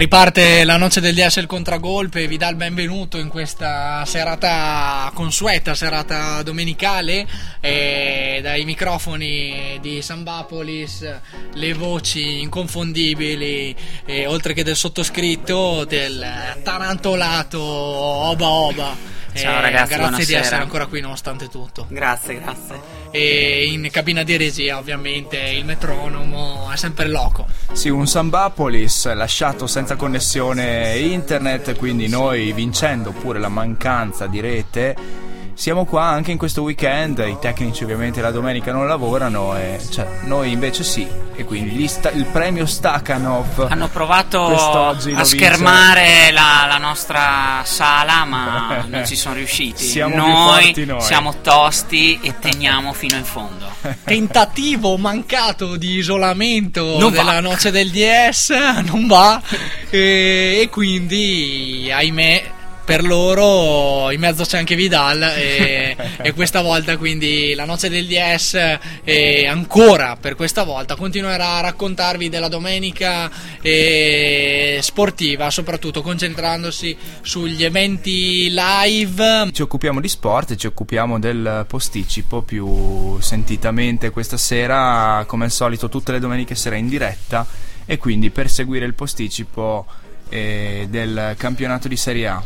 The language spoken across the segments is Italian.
Riparte la noce del DS il contragolpe, vi dà il benvenuto in questa serata consueta, serata domenicale, e dai microfoni di Sambapolis, le voci inconfondibili, oltre che del sottoscritto, del tarantolato Oba Oba. Ciao ragazzi, grazie di buonasera. essere ancora qui nonostante tutto. Grazie, grazie. E in cabina di regia ovviamente il metronomo è sempre loco. Sì, un Sambapolis lasciato senza connessione internet, quindi noi vincendo pure la mancanza di rete, siamo qua anche in questo weekend, i tecnici ovviamente la domenica non lavorano, e, cioè, noi invece sì, e quindi sta- il premio Stakhanov Hanno provato a schermare la, la nostra sala, ma non ci sono riusciti. Siamo più noi, forti noi. siamo tosti e teniamo fino in fondo. tentativo mancato di isolamento Non della va. noce del DS non va e, e quindi ahimè per loro in mezzo c'è anche Vidal e, e questa volta quindi la noce del DS e ancora per questa volta continuerà a raccontarvi della domenica eh, sportiva soprattutto concentrandosi sugli eventi live. Ci occupiamo di sport e ci occupiamo del posticipo più sentitamente questa sera, come al solito tutte le domeniche sera in diretta e quindi per seguire il posticipo eh, del campionato di Serie A.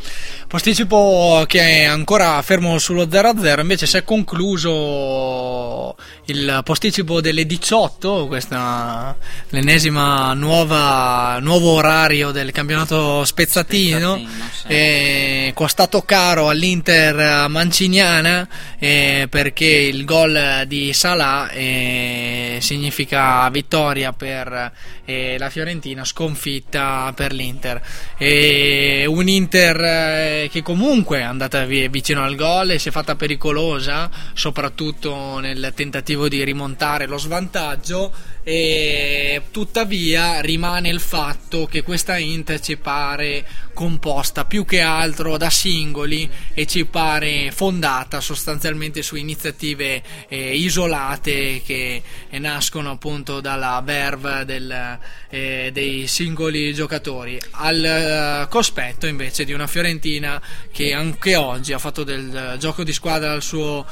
Posticipo che è ancora fermo sullo 0-0, invece si è concluso il posticipo delle 18, questa l'ennesima nuova nuovo orario del campionato spezzatino, Spezzatino, sì. è costato caro all'Inter manciniana eh, perché il gol di Salah eh, significa vittoria per eh, la Fiorentina, sconfitta per l'Inter. E un Inter eh, che comunque è andata vi- vicino al gol e si è fatta pericolosa, soprattutto nel tentativo di rimontare lo svantaggio. E tuttavia rimane il fatto che questa Inter ci pare composta più che altro da singoli e ci pare fondata sostanzialmente su iniziative eh, isolate che eh, nascono appunto dalla verve del, eh, dei singoli giocatori. Al eh, cospetto invece di una Fiorentina che anche oggi ha fatto del eh, gioco di squadra il suo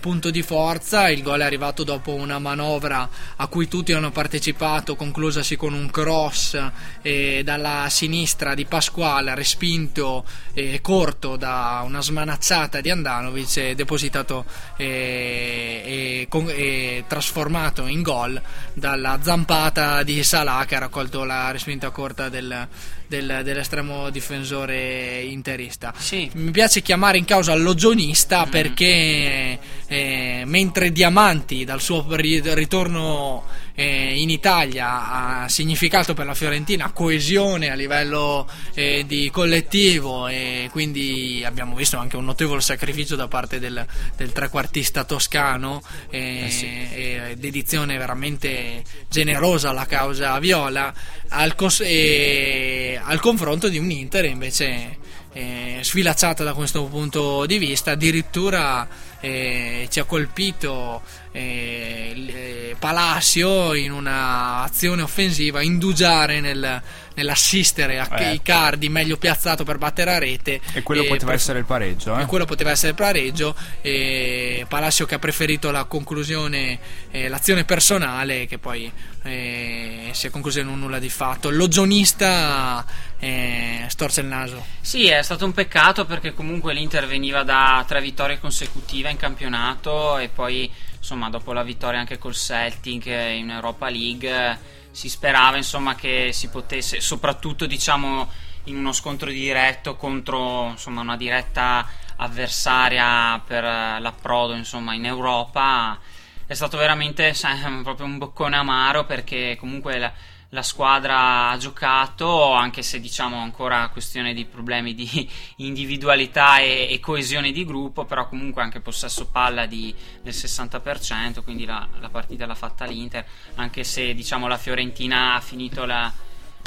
punto di forza. Il gol è arrivato dopo una manovra a cui tutti hanno partecipato conclusasi con un cross eh, dalla sinistra di Pasquale respinto eh, corto da una smanacciata di Andanovic e depositato eh, e, con- e trasformato in gol dalla zampata di Salah che ha raccolto la respinta corta del, del- dell'estremo difensore interista. Sì. Mi piace chiamare in causa l'ogionista perché eh, mentre Diamanti dal suo ri- ritorno eh, in Italia ha significato per la Fiorentina coesione a livello eh, di collettivo e quindi abbiamo visto anche un notevole sacrificio da parte del, del trequartista toscano eh, e dedizione veramente generosa alla causa viola al, e al confronto di un Inter invece eh, sfilacciata da questo punto di vista addirittura eh, ci ha colpito eh, eh, Palacio in un'azione offensiva indugiare nel, nell'assistere a Eh. Icardi meglio piazzato per battere a rete E quello poteva pre- essere il pareggio, eh? e quello poteva essere il pareggio e Palacio che ha preferito la conclusione eh, l'azione personale che poi eh, si è conclusa in un nulla di fatto l'ogionista eh, storce il naso Sì, è stato un peccato perché comunque l'Inter veniva da tre vittorie consecutive in campionato e poi insomma dopo la vittoria anche col Celtic in Europa League si sperava insomma che si potesse soprattutto diciamo in uno scontro diretto contro insomma una diretta avversaria per l'approdo in Europa è stato veramente sai, proprio un boccone amaro perché comunque la, la squadra ha giocato, anche se diciamo ancora questione di problemi di individualità e, e coesione di gruppo, però comunque anche possesso palla di, del 60%, quindi la, la, partita l'ha fatta l'Inter, anche se diciamo la Fiorentina ha finito la,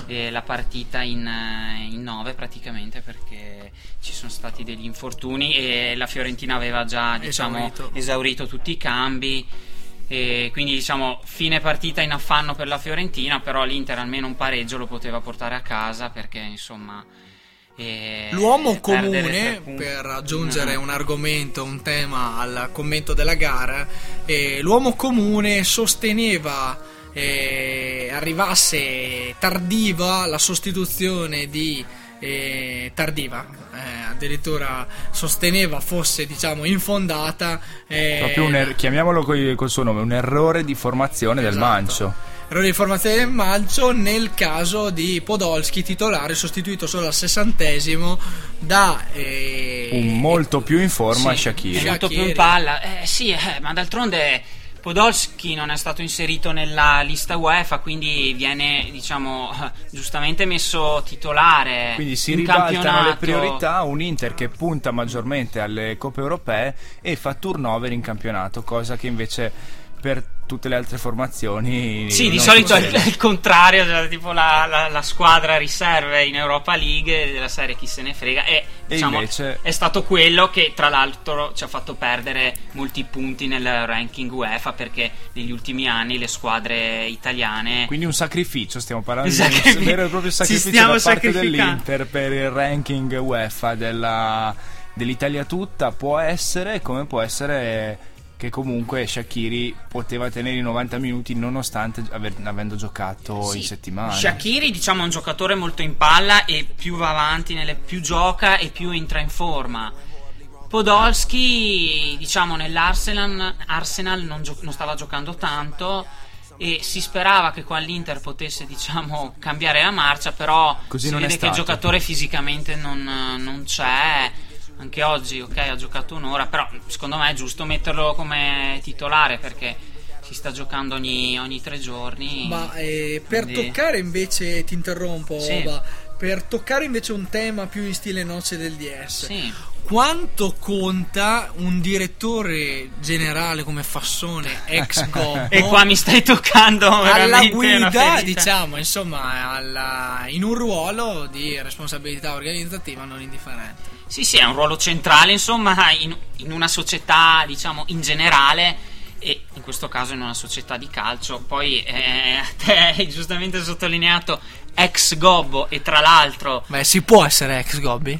eh, la partita in, eh, in 9 praticamente perché ci sono stati degli infortuni e la Fiorentina aveva già diciamo, esaurito. esaurito tutti i cambi. E quindi diciamo fine partita in affanno per la Fiorentina, però l'Inter almeno un pareggio lo poteva portare a casa perché insomma... Eh, L'uomo comune, per aggiungere no. un argomento, un tema al commento della gara, eh, l'uomo comune sosteneva eh, arrivasse tardiva la sostituzione di eh, tardiva, addirittura sosteneva fosse diciamo infondata. Eh, Proprio un er- chiamiamolo col, col, suo nome, un errore di formazione esatto. del Mancio. Errore di formazione del Mancio nel caso di Podolski titolare sostituito solo al sessantesimo da eh, un molto più in forma sì, Shakiri. Molto più in palla, eh, sì, eh, ma d'altronde Podolski non è stato inserito nella lista UEFA, quindi viene, diciamo, giustamente messo titolare. Quindi si ribaltano le priorità, un Inter che punta maggiormente alle coppe europee e fa turnover in campionato, cosa che invece per tutte le altre formazioni. Sì, di solito è il contrario, cioè, tipo la, la, la, squadra riserve in Europa League della serie chi se ne frega. E, diciamo, invece... è stato quello che tra l'altro ci ha fatto perdere molti punti nel ranking UEFA perché negli ultimi anni le squadre italiane. Quindi un sacrificio, stiamo parlando di un vero e proprio sacrificio da parte dell'Inter per il ranking UEFA della, dell'Italia tutta. Può essere come può essere che comunque Shakiri poteva tenere i 90 minuti nonostante aver, avendo giocato sì. in settimana. Shakiri diciamo è un giocatore molto in palla e più va avanti, nelle, più gioca e più entra in forma. Podolski diciamo nell'Arsenal Arsenal non, gio- non stava giocando tanto e si sperava che qua l'Inter potesse diciamo cambiare la marcia però Così si vede che il giocatore fisicamente non, non c'è anche oggi, ok, ha giocato un'ora, però secondo me è giusto metterlo come titolare perché si sta giocando ogni, ogni tre giorni. Ma eh, per quindi... toccare invece, ti interrompo, sì. Oba, per toccare invece un tema più in stile Noce del DS. Sì. Quanto conta un direttore generale come Fassone, ex Gobbo? e qua mi stai toccando alla guida, diciamo, insomma, alla, in un ruolo di responsabilità organizzativa non indifferente. Sì, sì, è un ruolo centrale, insomma, in, in una società, diciamo, in generale e in questo caso in una società di calcio. Poi eh, te hai giustamente sottolineato ex Gobbo e tra l'altro... Beh, si può essere ex Gobbi?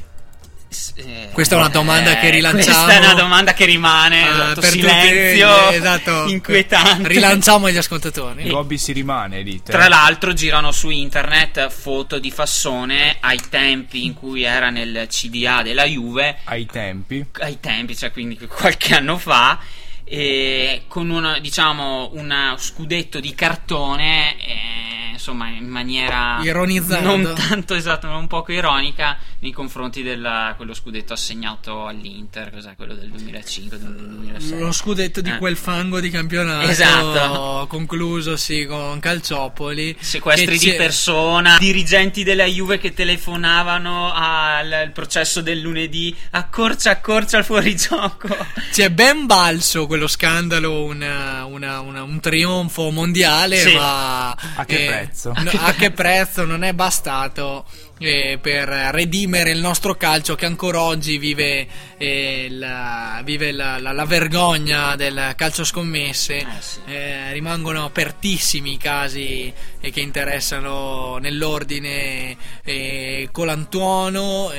Eh, questa è una domanda eh, che rilanciamo. Questa è una domanda che rimane. Uh, esatto, silenzio tutti, esatto, inquietante. Rilanciamo gli ascoltatori. Gobbi si rimane, dite. Tra l'altro, girano su internet foto di Fassone ai tempi in cui era nel CDA della Juve. Ai tempi? Ai tempi, cioè quindi qualche anno fa. E con una, diciamo, un scudetto di cartone. Eh, insomma in maniera ironizzando. non tanto esatto ma un poco ironica nei confronti di quello scudetto assegnato all'Inter cos'è quello del 2005 2006 lo scudetto di eh. quel fango di campionato esatto. concluso sì con Calciopoli. Sequestri di persona dirigenti della Juve che telefonavano al, al processo del lunedì. Accorcia accorcia il fuorigioco. C'è ben balso quello scandalo una, una, una, un trionfo mondiale sì. ma a che eh, prezzo prezzo? No, a che prezzo non è bastato eh, per redimere il nostro calcio che ancora oggi vive, eh, la, vive la, la, la, vergogna del calcio scommesse. Eh sì. Eh, rimangono apertissimi i casi eh, che interessano nell'ordine eh, Colantuono,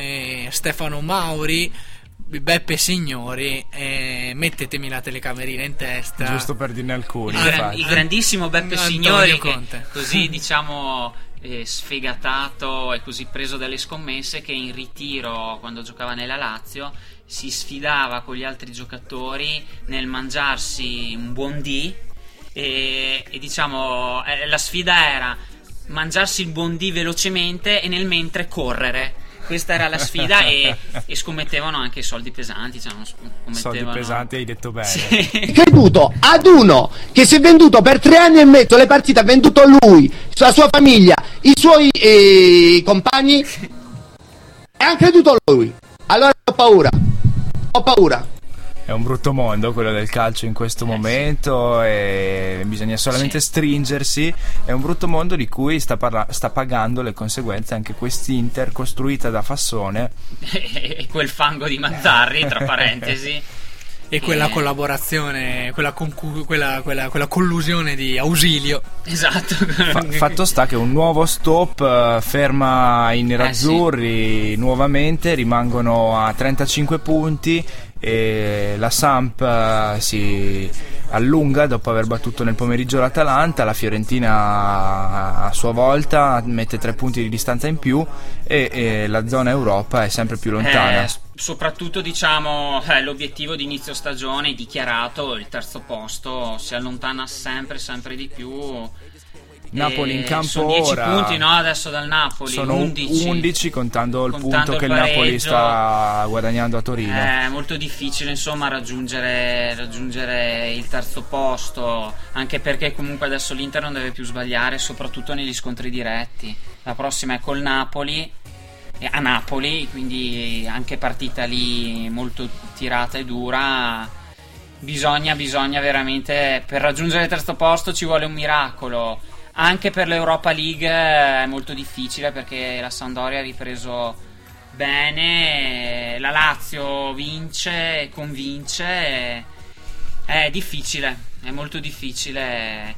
Stefano Mauri. Beppe Signori, eh, mettetemi la telecamerina in testa. Giusto per dirne alcuni. Il, gran, il grandissimo Beppe Antonio Signori, che, così diciamo eh, sfegatato e così preso dalle scommesse, che in ritiro quando giocava nella Lazio si sfidava con gli altri giocatori nel mangiarsi un buon D. E, e diciamo eh, la sfida era mangiarsi il buon D velocemente e nel mentre correre questa era la sfida e, e scommettevano anche soldi pesanti. Cioè, non Soldi scommettevano... pesanti hai detto bene. Sì. creduto ad uno che si è venduto per tre anni e mezzo le partite, ha venduto lui, la sua famiglia, i suoi eh, compagni e hanno creduto lui. Allora ho paura, ho paura. È un brutto mondo quello del calcio in questo momento e bisogna solamente Sì. stringersi. È un brutto mondo di cui sta, parla- sta pagando le conseguenze anche quest'Inter costruita da Fassone. e quel fango di Mazzarri, tra parentesi. E quella Eh. collaborazione, quella, concu- quella, quella, quella collusione di Ausilio. Esatto. Fa- fatto sta che un nuovo stop eh, ferma i nerazzurri nuovamente, rimangono a 35 punti e la Samp eh, si allunga dopo aver battuto nel pomeriggio l'Atalanta, la Fiorentina a sua volta mette 3 punti di distanza in più e, e la zona Europa è sempre più lontana. Eh, soprattutto diciamo eh, l'obiettivo di inizio stagione dichiarato il terzo posto si allontana sempre sempre di più Napoli in Eh, campo sono 10 ora. punti no adesso dal Napoli Sono 11, 11 contando il Contando punto il che il Napoli sta guadagnando a Torino. è molto difficile insomma raggiungere, raggiungere il terzo posto anche perché comunque adesso l'Inter non deve più sbagliare soprattutto negli scontri diretti la prossima è col Napoli a Napoli quindi anche partita lì molto tirata e dura. Bisogna, bisogna veramente per raggiungere il terzo posto ci vuole un miracolo. Anche per l'Europa League è molto difficile perché la Sampdoria ha ripreso bene la Lazio vince convince. È difficile è molto difficile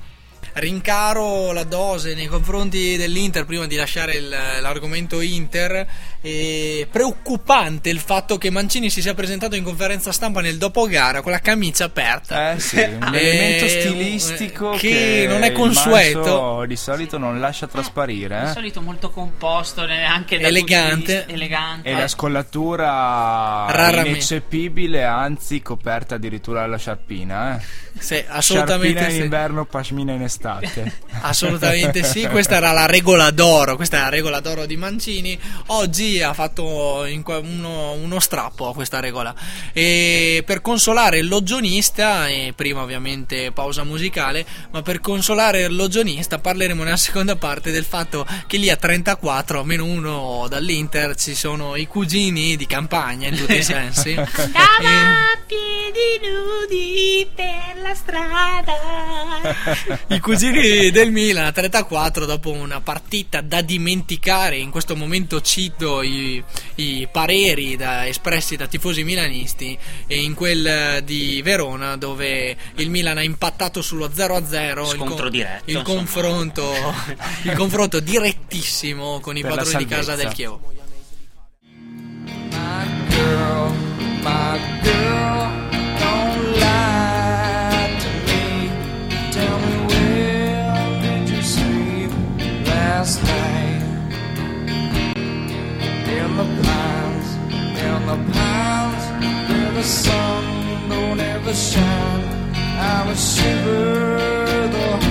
Rincaro la dose nei confronti dell'Inter prima di lasciare il- l'argomento Inter. E preoccupante il fatto che Mancini si sia presentato in conferenza stampa nel dopogara con la camicia aperta. Eh sì, un Eh, elemento stilistico che che, non è consueto. Di solito non lascia di trasparire. eh. solito molto composto anche dal Elegante. di elegante E la scollatura Raramente. ineccepibile, anzi coperta addirittura dalla sciarpina. Eh. Sì, assolutamente Sciarpina in sì. inverno, pashmina in estate. Assolutamente sì, questa era la regola d'oro, questa è la regola d'oro di Mancini. Oggi ha fatto uno, uno strappo a questa regola. E per consolare il logionista, e prima ovviamente pausa musicale, ma per consolare il logionista parleremo nella seconda parte del fatto che lì a 34, a meno uno dall'Inter, ci sono i cugini di campagna in tutti i sensi. E- a piedi nudi per la strada I cugini del Milan a 34 dopo una partita da dimenticare, in questo momento cito i, i pareri da- espressi da tifosi milanisti e in quel eh, di Verona dove il Milan ha impattato sullo 0-0 Scontro diretto, il confronto, il confronto direttissimo con i Per padroni di casa del Chievo. My girl, my girl, don't lie where the sun don't ever shine. I would shiver the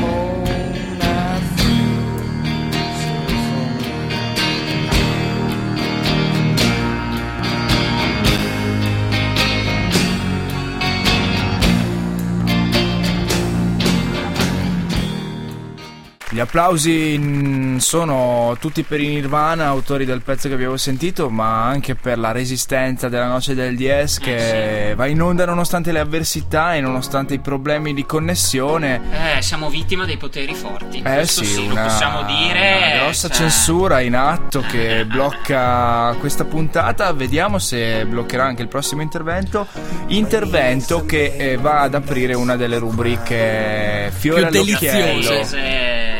Gli applausi sono tutti per i Nirvana, autori del pezzo che abbiamo sentito, ma anche per la resistenza della Noce del DS che va in onda nonostante le avversità e nonostante i problemi di connessione. eh, siamo vittima dei poteri forti Eh questo sì, sì, una, lo possiamo dire una grossa cioè- censura in atto che blocca questa puntata. Vediamo se bloccherà anche il prossimo intervento. Intervento che eh, va ad aprire una delle rubriche fiore Più all'occhiello. deliziose.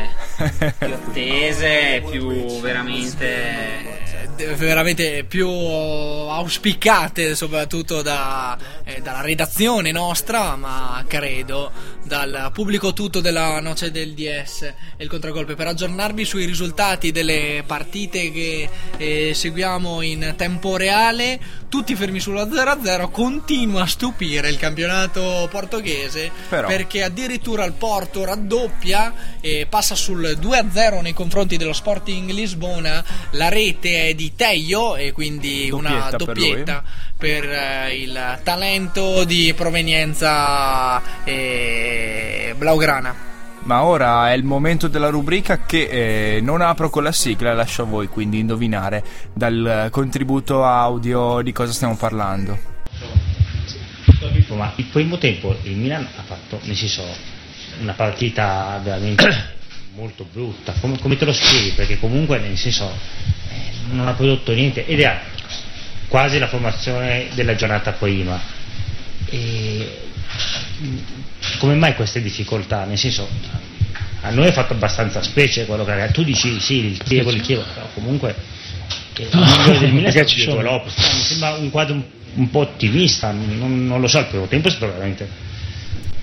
Più attese, più veramente veramente più auspicate soprattutto da, eh, dalla redazione nostra ma credo dal pubblico tutto della Noce del DS e il contragolpe per aggiornarvi sui risultati delle partite che eh, seguiamo in tempo reale tutti fermi sullo 0-0 continua a stupire il campionato portoghese Però. perché addirittura il Porto raddoppia e passa sul 2-0 nei confronti dello Sporting Lisbona la rete è di di Teio e quindi una Doppietta per doppietta per, eh, il talento di provenienza eh, blaugrana. Ma ora è il momento della rubrica che eh, non apro con la sigla, lascio a voi quindi indovinare dal contributo audio di cosa stiamo parlando. Ma il primo tempo il Milan ha fatto, nel senso, una partita veramente molto brutta. Come, come te lo spieghi? Perché comunque, nel senso, eh, non ha prodotto niente ed era quasi la formazione della giornata prima. E, mh, come mai queste difficoltà? Nel senso, a noi ha fatto abbastanza specie quello che tu dici sì, il Chievo, il Chievo, però comunque eh, il del Milan è stato mi sembra un quadro un, un po' ottimista, non, non lo so, il primo tempo è stato veramente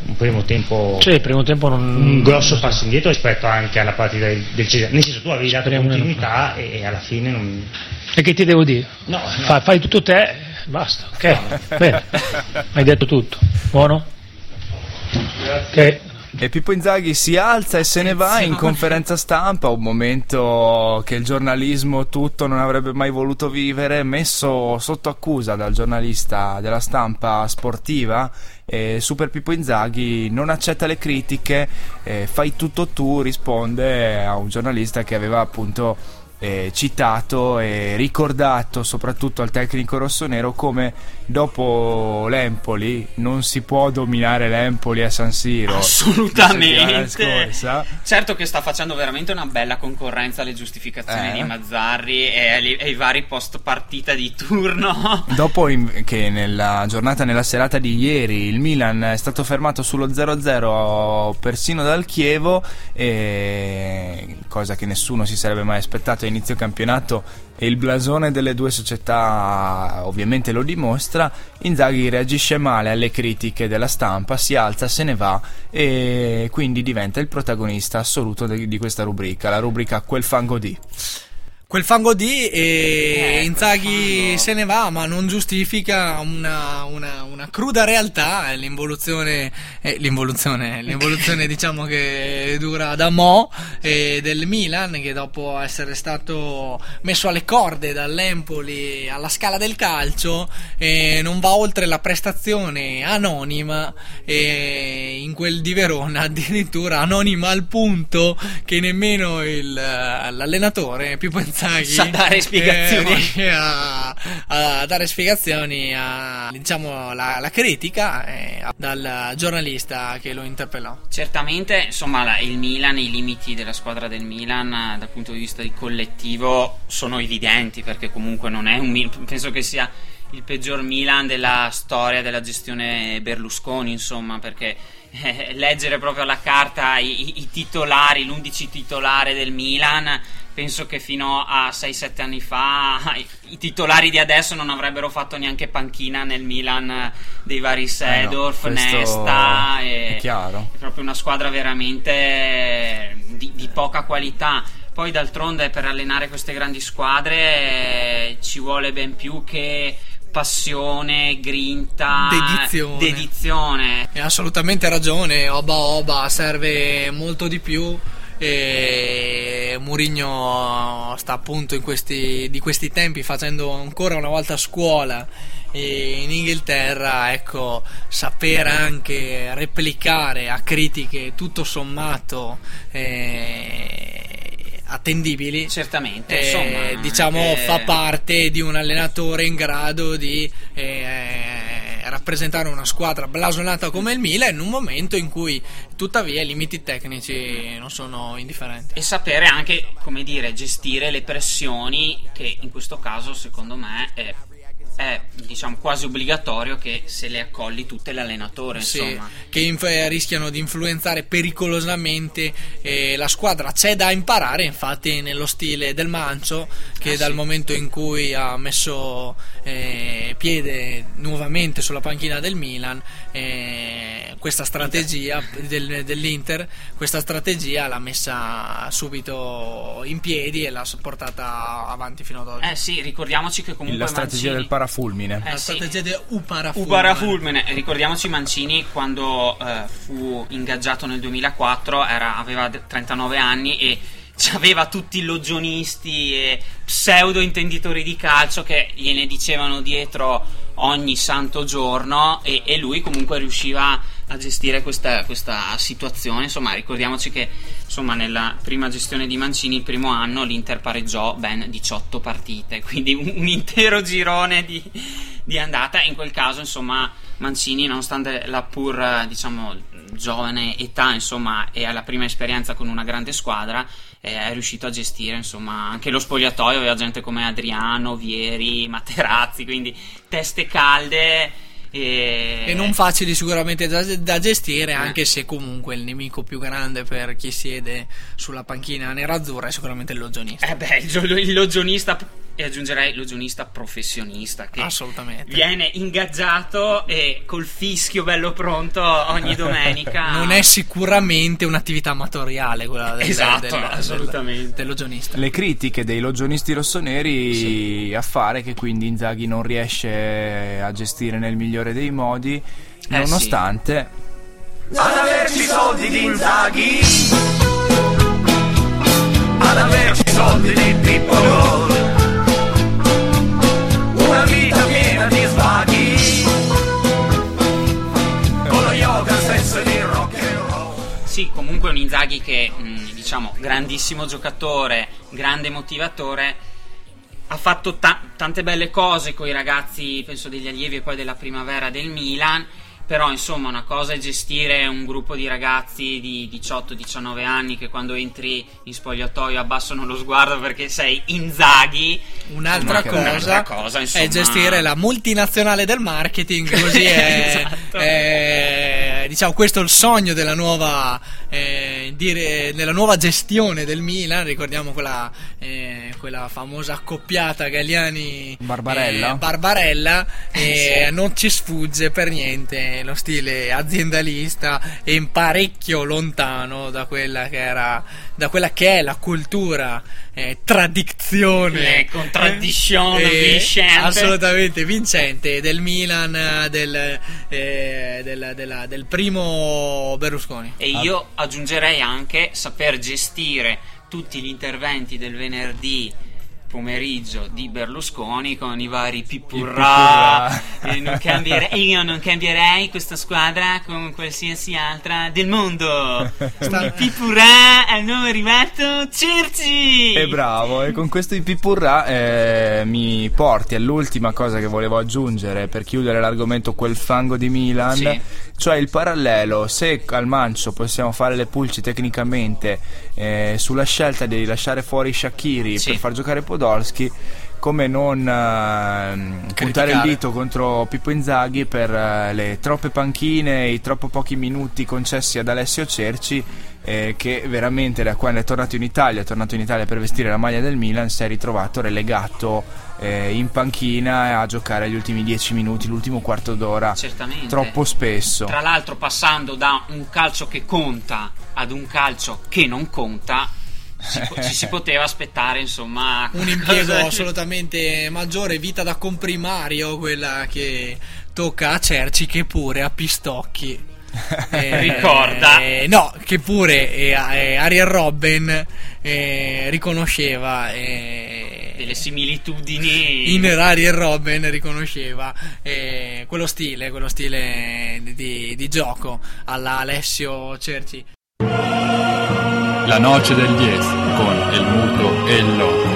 un primo tempo Cioè, il primo tempo non. un grosso passo indietro rispetto anche alla partita del, del Cesare. Nel senso tu avevi dato continuità e alla fine non. E che ti devo dire? No, no. Fa- fai tutto te, basta. Ok, bene. Hai detto tutto. Buono? Ok. E Pippo Inzaghi si alza e se ne va in conferenza stampa, un momento che il giornalismo tutto non avrebbe mai voluto vivere, messo sotto accusa dal giornalista della stampa sportiva. E Super Pippo Inzaghi non accetta le critiche, fai tutto tu, risponde a un giornalista che aveva appunto eh, citato e ricordato soprattutto al tecnico rossonero come dopo l'Empoli non si può dominare l'Empoli a San Siro Assolutamente. scorsa. Certo che sta facendo veramente una bella concorrenza alle giustificazioni Eh. di Mazzarri e ai, ai vari post partita di turno. Dopo in- che nella giornata, nella serata di ieri, il Milan è stato fermato sullo 0-0 persino dal Chievo, e cosa che nessuno si sarebbe mai aspettato inizio campionato, e il blasone delle due società ovviamente lo dimostra. Inzaghi reagisce male alle critiche della stampa, si alza, se ne va e quindi diventa il protagonista assoluto di questa rubrica, la rubrica Quel fango di. Quel fango di e Eh, Inzaghi se ne va, ma non giustifica una, una- una cruda realtà. eh, L'involuzione, eh, l'involuzione, l'involuzione diciamo che dura da mo' eh, del Milan, che dopo essere stato messo alle corde dall'Empoli alla scala del calcio, eh, non va oltre la prestazione anonima e in quel di Verona addirittura anonima al punto che nemmeno il, eh, l'allenatore Pippo Inzaghi Sa dare spiegazioni. eh, a, a dare spiegazioni a diciamo la, la critica eh, dal giornalista che lo interpellò Certamente, insomma, la- il Milan, i limiti della squadra del Milan eh, dal punto di vista di collettivo sono evidenti perché comunque non è un penso che sia il peggior Milan della storia della gestione Berlusconi, insomma, perché eh, leggere proprio alla carta i, i- titolari, l'11 titolare del Milan, penso che fino a 6-7 anni fa i, titolari di adesso non avrebbero fatto neanche panchina nel Milan eh, dei vari Sedorf, questo Nesta e è chiaro. è proprio una squadra veramente eh, di, di poca qualità. Poi d'altronde per allenare queste grandi squadre eh, ci vuole ben più che passione, grinta, Dedizione. dedizione. E assolutamente ragione, Oba Oba serve molto di più e Mourinho sta appunto in questi, di questi tempi facendo ancora una volta scuola in Inghilterra, ecco, saper anche replicare a critiche tutto sommato eh, attendibili. Certamente, Eh, insomma, diciamo eh, fa parte di un allenatore in grado di eh, rappresentare una squadra blasonata come il Milan in un momento in cui tuttavia i limiti tecnici non sono indifferenti. e sapere anche, come dire, gestire le pressioni che in questo caso secondo me è, è, diciamo quasi obbligatorio che se le accolli tutte l'allenatore, Sì, insomma. che inf- rischiano di influenzare pericolosamente eh, la squadra. C'è da imparare, infatti, nello stile del Mancio, che Ah, dal sì. momento in cui ha messo eh, piede nuovamente sulla panchina del Milan, eh, questa strategia del- dell'Inter, questa strategia l'ha messa subito in piedi e l'ha portata avanti fino ad oggi. Eh sì, ricordiamoci che comunque La strategia Mancini- del parafulmine. Eh, la sì. strategia di Uparafulmine. Ubara Fulmine, ricordiamoci Mancini quando eh, fu ingaggiato nel 2004 era- aveva d- 39 anni e aveva tutti i logionisti e pseudo intenditori di calcio che gliene dicevano dietro ogni santo giorno e, e lui comunque riusciva a gestire questa, questa situazione. Insomma, ricordiamoci che insomma, nella prima gestione di Mancini, il primo anno, l'Inter pareggiò ben 18 partite, quindi un, un intero girone di, di andata. In quel caso, insomma, Mancini, nonostante la pur diciamo, giovane età insomma, e alla prima esperienza con una grande squadra, eh, è riuscito a gestire insomma, anche lo spogliatoio. Aveva gente come Adriano, Vieri, Materazzi, quindi teste calde. E, E non facili sicuramente da, da gestire, anche se comunque il nemico più grande per chi siede sulla panchina nerazzurra è sicuramente il logionista. Eh beh, il, il logionista e aggiungerei logionista professionista che Assolutamente. viene ingaggiato e col fischio bello pronto ogni domenica. Non è sicuramente un'attività amatoriale quella del, Esatto, del, assolutamente. del logionista. Le critiche dei logionisti rossoneri a fare che quindi Inzaghi non riesce a gestire nel migliore dei modi, nonostante Ad averci soldi di Inzaghi Ad averci soldi di Pippo Gol Sì, comunque un Inzaghi che, mh, diciamo, grandissimo giocatore, grande motivatore, ha fatto ta- tante belle cose con i ragazzi, penso degli allievi e poi della primavera del Milan, però insomma una cosa è gestire un gruppo di ragazzi di 18-19 anni che quando entri in spogliatoio abbassano lo sguardo perché sei Inzaghi. Un'altra Insomma, cosa, un'altra cosa, insomma. è gestire la multinazionale del marketing, così è, Esatto. è- diciamo questo è il sogno della nuova, eh, dire- della nuova gestione del Milan, ricordiamo quella, eh, quella famosa accoppiata Galliani Barbarella. eh, Barbarella Sì. non ci sfugge per niente lo stile aziendalista e parecchio lontano da quella che era da quella che è la cultura eh, tradizione Eh, contraddizione eh, vincente. assolutamente vincente del Milan eh, del, eh, del, della- del primo Berlusconi E io aggiungerei anche saper gestire tutti gli interventi del venerdì pomeriggio di Berlusconi con i vari pipurra. E non cambiere- e io non cambierei questa squadra con qualsiasi altra del mondo. Sta- Pipurra al nuovo arrivato Cerci. E bravo, e con questo di Pipurra eh, mi porti all'ultima cosa che volevo aggiungere per chiudere l'argomento quel fango di Milan, Sì. Cioè il parallelo, se al Mancio possiamo fare le pulci tecnicamente eh, sulla scelta di lasciare fuori Shakiri Sì. per far giocare Podolski, come non ehm, puntare il dito contro Pippo Inzaghi per eh, le troppe panchine e i troppo pochi minuti concessi ad Alessio Cerci eh, che veramente da quando è tornato in Italia, è tornato in Italia per vestire la maglia del Milan, si è ritrovato relegato eh, in panchina a giocare gli ultimi 10 minuti, l'ultimo quarto d'ora, Certamente. troppo spesso. Tra l'altro passando da un calcio che conta ad un calcio che non conta, po- ci si poteva aspettare insomma un impiego assolutamente maggiore, vita da comprimario, quella che tocca a Cerci che pure a Pistocchi. Eh, Ricorda. eh, no, che pure eh, eh, Ariel Robben eh, riconosceva eh, delle similitudini in Ariel Robben riconosceva eh, quello stile, quello stile di, di gioco alla Alessio Cerci. La noce del 10 con el muto e il loco.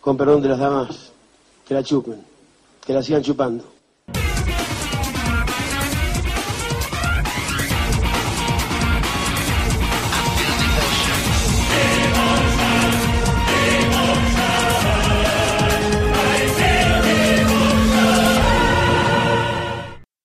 Con perdón de las damas, que la chupen, que la sigan chupando.